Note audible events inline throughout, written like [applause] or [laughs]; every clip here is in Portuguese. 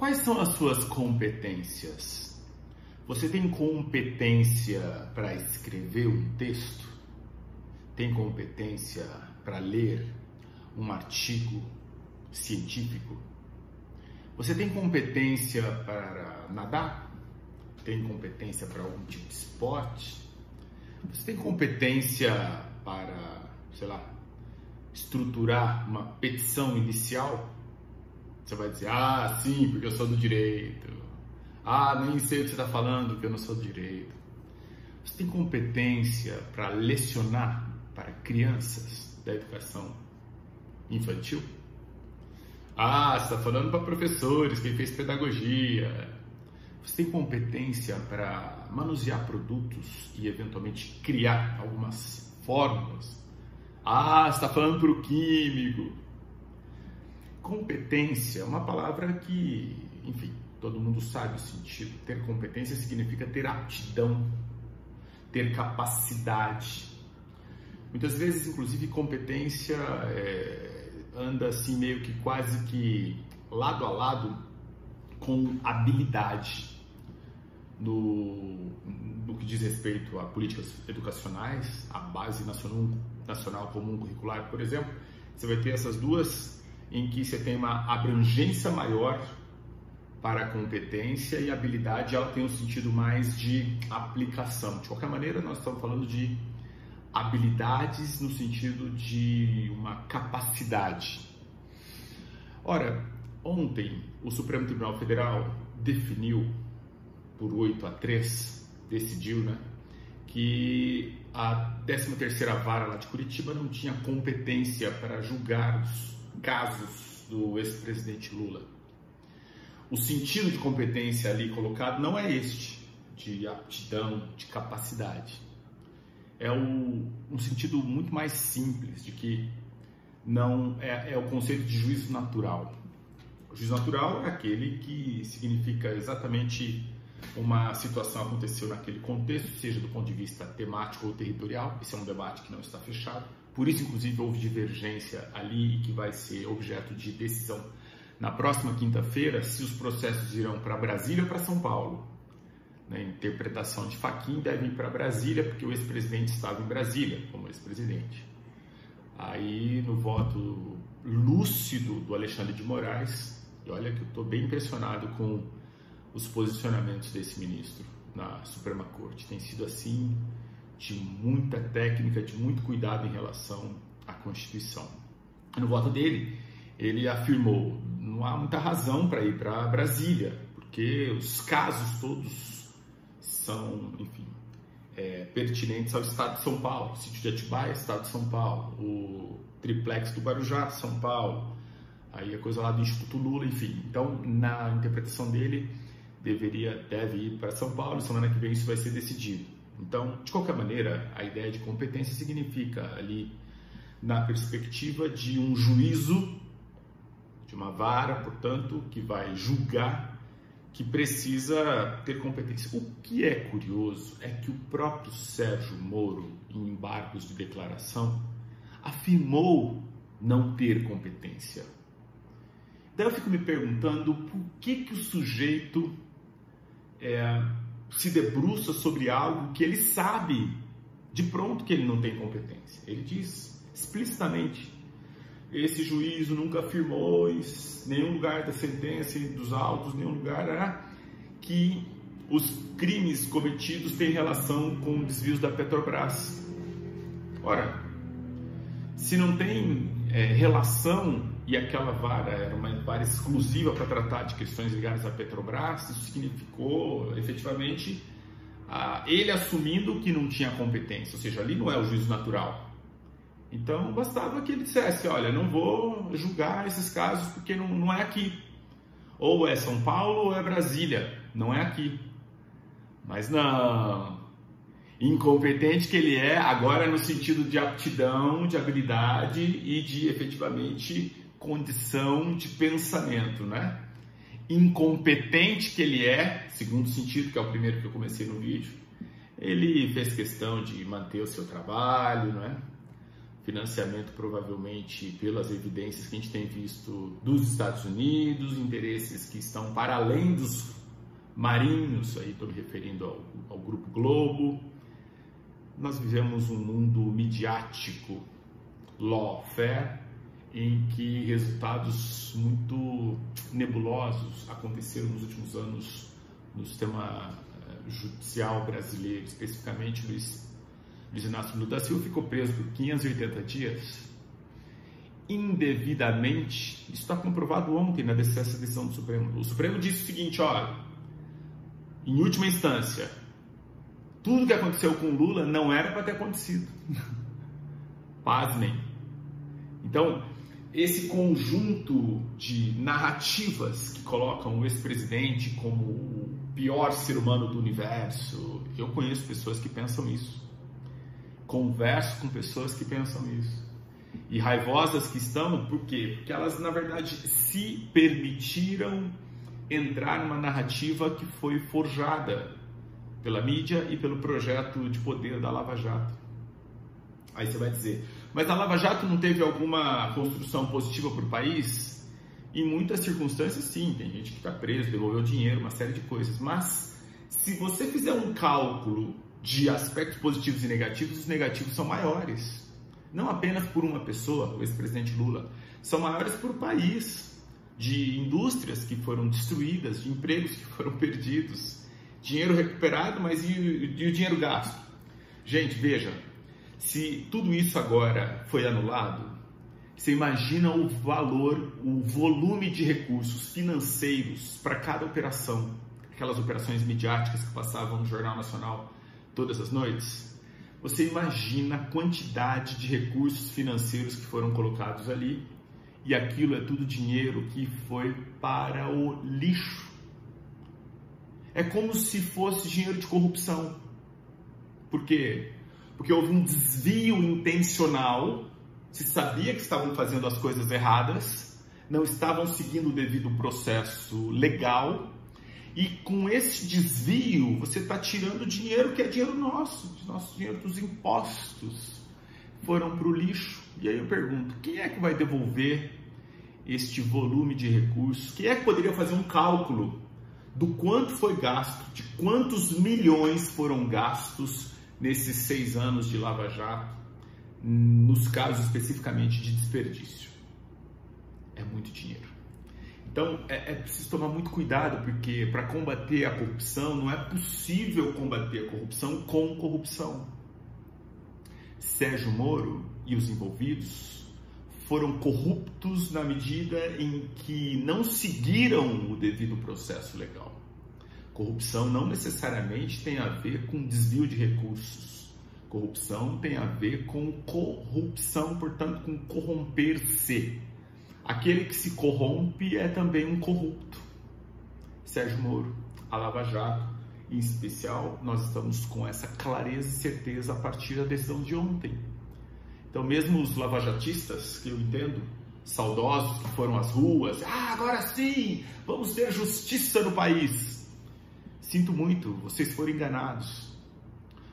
Quais são as suas competências? Você tem competência para escrever um texto? Tem competência para ler um artigo científico? Você tem competência para nadar? Tem competência para algum tipo de esporte? Você tem competência para, sei lá, estruturar uma petição inicial? Você vai dizer, ah, sim, porque eu sou do direito. Ah, nem sei o que você está falando, porque eu não sou do direito. Você tem competência para lecionar para crianças da educação infantil? Ah, você está falando para professores, quem fez pedagogia. Você tem competência para manusear produtos e eventualmente criar algumas fórmulas? Ah, você está falando para o químico. Competência é uma palavra que, enfim, todo mundo sabe o sentido. Ter competência significa ter aptidão, ter capacidade. Muitas vezes, inclusive, competência é, anda assim meio que quase que lado a lado com habilidade. No, no que diz respeito a políticas educacionais, a base nacional, nacional comum curricular, por exemplo, você vai ter essas duas em que você tem uma abrangência maior para a competência e habilidade ela tem um sentido mais de aplicação. De qualquer maneira, nós estamos falando de habilidades no sentido de uma capacidade. Ora, ontem o Supremo Tribunal Federal definiu por 8 a 3, decidiu, né, que a 13ª Vara lá de Curitiba não tinha competência para julgar os casos do ex-presidente Lula. O sentido de competência ali colocado não é este, de aptidão, de capacidade. É um, um sentido muito mais simples de que não é, é o conceito de juízo natural. O juízo natural é aquele que significa exatamente uma situação aconteceu naquele contexto, seja do ponto de vista temático ou territorial. Esse é um debate que não está fechado por isso, inclusive, houve divergência ali que vai ser objeto de decisão na próxima quinta-feira se os processos irão para Brasília ou para São Paulo. Na interpretação de Faquim deve ir para Brasília porque o ex-presidente estava em Brasília como ex-presidente. Aí no voto lúcido do Alexandre de Moraes, e olha que eu estou bem impressionado com os posicionamentos desse ministro na Suprema Corte. Tem sido assim de muita técnica, de muito cuidado em relação à Constituição. No voto dele, ele afirmou: não há muita razão para ir para Brasília, porque os casos todos são, enfim, é, pertinentes ao Estado de São Paulo. O sítio de Atibaia, Estado de São Paulo. O triplex do Guarujá, São Paulo. Aí a coisa lá do Instituto Lula, enfim. Então, na interpretação dele, deveria, deve ir para São Paulo. Semana que vem isso vai ser decidido. Então, de qualquer maneira, a ideia de competência significa ali na perspectiva de um juízo, de uma vara, portanto, que vai julgar, que precisa ter competência. O que é curioso é que o próprio Sérgio Moro, em embargos de declaração, afirmou não ter competência. Daí eu fico me perguntando por que, que o sujeito é, se debruça sobre algo que ele sabe de pronto que ele não tem competência. Ele diz explicitamente: esse juízo nunca afirmou em nenhum lugar da sentença dos autos, nenhum lugar né, que os crimes cometidos têm relação com desvios da Petrobras. Ora, se não tem é, relação e aquela vara era uma vara exclusiva para tratar de questões ligadas à Petrobras, isso significou efetivamente ele assumindo que não tinha competência, ou seja, ali não é o juízo natural. Então bastava que ele dissesse: olha, não vou julgar esses casos porque não, não é aqui. Ou é São Paulo ou é Brasília, não é aqui. Mas não, incompetente que ele é, agora no sentido de aptidão, de habilidade e de efetivamente condição de pensamento, né? Incompetente que ele é, segundo sentido, que é o primeiro que eu comecei no vídeo, ele fez questão de manter o seu trabalho, né? financiamento provavelmente pelas evidências que a gente tem visto dos Estados Unidos, interesses que estão para além dos marinhos, aí estou me referindo ao, ao Grupo Globo. Nós vivemos um mundo midiático, lawfare, em que resultados muito nebulosos aconteceram nos últimos anos no sistema eh, judicial brasileiro, especificamente Luiz, Luiz Inácio Lula da Silva ficou preso por 580 dias indevidamente. Isso está comprovado ontem na decisão do Supremo. O Supremo disse o seguinte, olha, em última instância, tudo que aconteceu com Lula não era para ter acontecido. [laughs] Pasmem. Então, esse conjunto de narrativas que colocam o ex-presidente como o pior ser humano do universo, eu conheço pessoas que pensam isso. Converso com pessoas que pensam isso. E raivosas que estão, por quê? Porque elas, na verdade, se permitiram entrar numa narrativa que foi forjada pela mídia e pelo projeto de poder da Lava Jato. Aí você vai dizer, mas a Lava Jato não teve alguma construção positiva para o país? Em muitas circunstâncias, sim. Tem gente que está preso, devolveu dinheiro, uma série de coisas. Mas se você fizer um cálculo de aspectos positivos e negativos, os negativos são maiores. Não apenas por uma pessoa, o ex-presidente Lula, são maiores por país, de indústrias que foram destruídas, de empregos que foram perdidos, dinheiro recuperado, mas e, e o dinheiro gasto? Gente, veja, se tudo isso agora foi anulado, você imagina o valor, o volume de recursos financeiros para cada operação, aquelas operações midiáticas que passavam no Jornal Nacional todas as noites? Você imagina a quantidade de recursos financeiros que foram colocados ali e aquilo é tudo dinheiro que foi para o lixo. É como se fosse dinheiro de corrupção. Por quê? Porque houve um desvio intencional, se sabia que estavam fazendo as coisas erradas, não estavam seguindo o devido processo legal, e com esse desvio você está tirando dinheiro que é dinheiro nosso, nosso dinheiro dos impostos, foram para o lixo. E aí eu pergunto: quem é que vai devolver este volume de recursos? Quem é que poderia fazer um cálculo do quanto foi gasto, de quantos milhões foram gastos nesses seis anos de Lava Jato, nos casos especificamente de desperdício. É muito dinheiro. Então é, é preciso tomar muito cuidado, porque para combater a corrupção não é possível combater a corrupção com corrupção. Sérgio Moro e os envolvidos foram corruptos na medida em que não seguiram o devido processo legal. Corrupção não necessariamente tem a ver com desvio de recursos. Corrupção tem a ver com corrupção, portanto, com corromper-se. Aquele que se corrompe é também um corrupto. Sérgio Moro, a Lava Jato, em especial, nós estamos com essa clareza e certeza a partir da decisão de ontem. Então, mesmo os lavajatistas, que eu entendo, saudosos que foram às ruas, ah, agora sim, vamos ter justiça no país. Sinto muito, vocês foram enganados.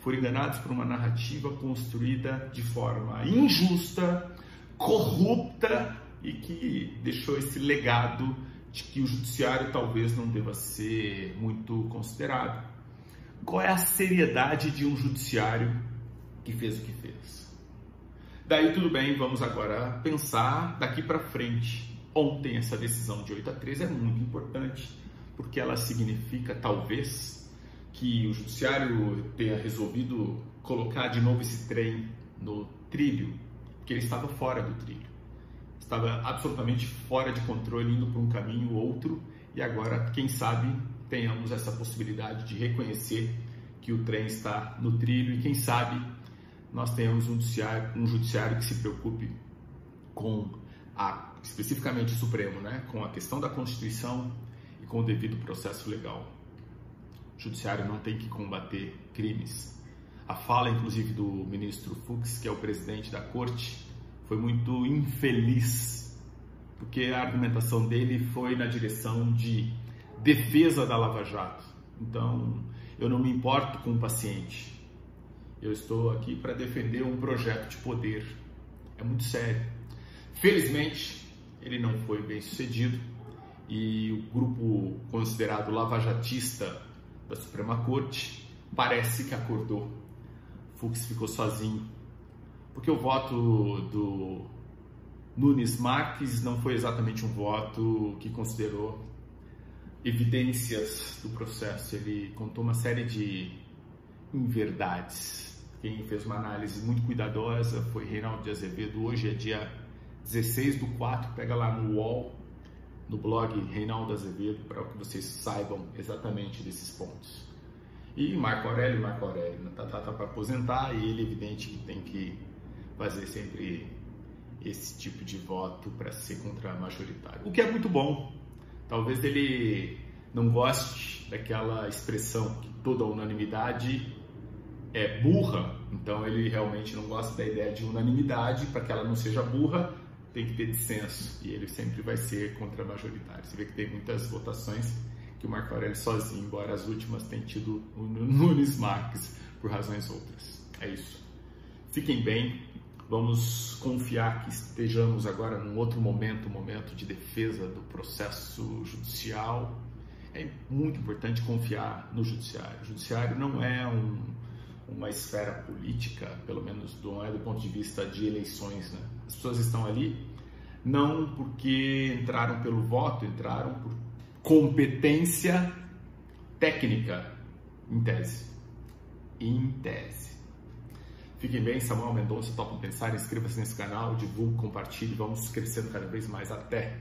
Foram enganados por uma narrativa construída de forma injusta, corrupta e que deixou esse legado de que o judiciário talvez não deva ser muito considerado. Qual é a seriedade de um judiciário que fez o que fez? Daí tudo bem, vamos agora pensar daqui para frente. Ontem essa decisão de 8 a 3 é muito importante porque ela significa, talvez, que o judiciário tenha resolvido colocar de novo esse trem no trilho, porque ele estava fora do trilho. Estava absolutamente fora de controle, indo por um caminho ou outro, e agora, quem sabe, tenhamos essa possibilidade de reconhecer que o trem está no trilho e quem sabe nós tenhamos um judiciário, um judiciário que se preocupe com a, especificamente o Supremo, né, com a questão da Constituição com o devido processo legal. O judiciário não tem que combater crimes. A fala, inclusive, do ministro Fux, que é o presidente da corte, foi muito infeliz, porque a argumentação dele foi na direção de defesa da Lava Jato. Então, eu não me importo com o paciente. Eu estou aqui para defender um projeto de poder. É muito sério. Felizmente, ele não foi bem sucedido e o grupo considerado lavajatista da Suprema Corte parece que acordou. Fux ficou sozinho. Porque o voto do Nunes Marques não foi exatamente um voto que considerou evidências do processo. Ele contou uma série de inverdades. Quem fez uma análise muito cuidadosa foi Reinaldo de Azevedo. Hoje é dia 16 do 4, pega lá no UOL, no blog Reinaldo Azevedo, para que vocês saibam exatamente desses pontos. E Marco Aurélio, Marco Aurélio, tá, tá, tá para aposentar e ele, evidente, que tem que fazer sempre esse tipo de voto para ser contra-majoritário. O que é muito bom. Talvez ele não goste daquela expressão que toda unanimidade é burra, então ele realmente não gosta da ideia de unanimidade, para que ela não seja burra, tem que ter dissenso, e ele sempre vai ser contra-majoritário. Você vê que tem muitas votações que o Marco Aurélio sozinho, embora as últimas tenham tido o [laughs] Nunes Marques por razões outras. É isso. Fiquem bem, Vamos confiar que estejamos agora num outro momento, um momento de defesa do processo judicial. É muito importante confiar no judiciário. O judiciário não é um, uma esfera política, pelo menos não é do ponto de vista de eleições. Né? As pessoas estão ali não porque entraram pelo voto, entraram por competência técnica, em tese. Em tese. Fiquem bem, Samuel Mendonça, Topa Pensar, inscreva-se nesse canal, divulgue, compartilhe, vamos crescendo cada vez mais. Até!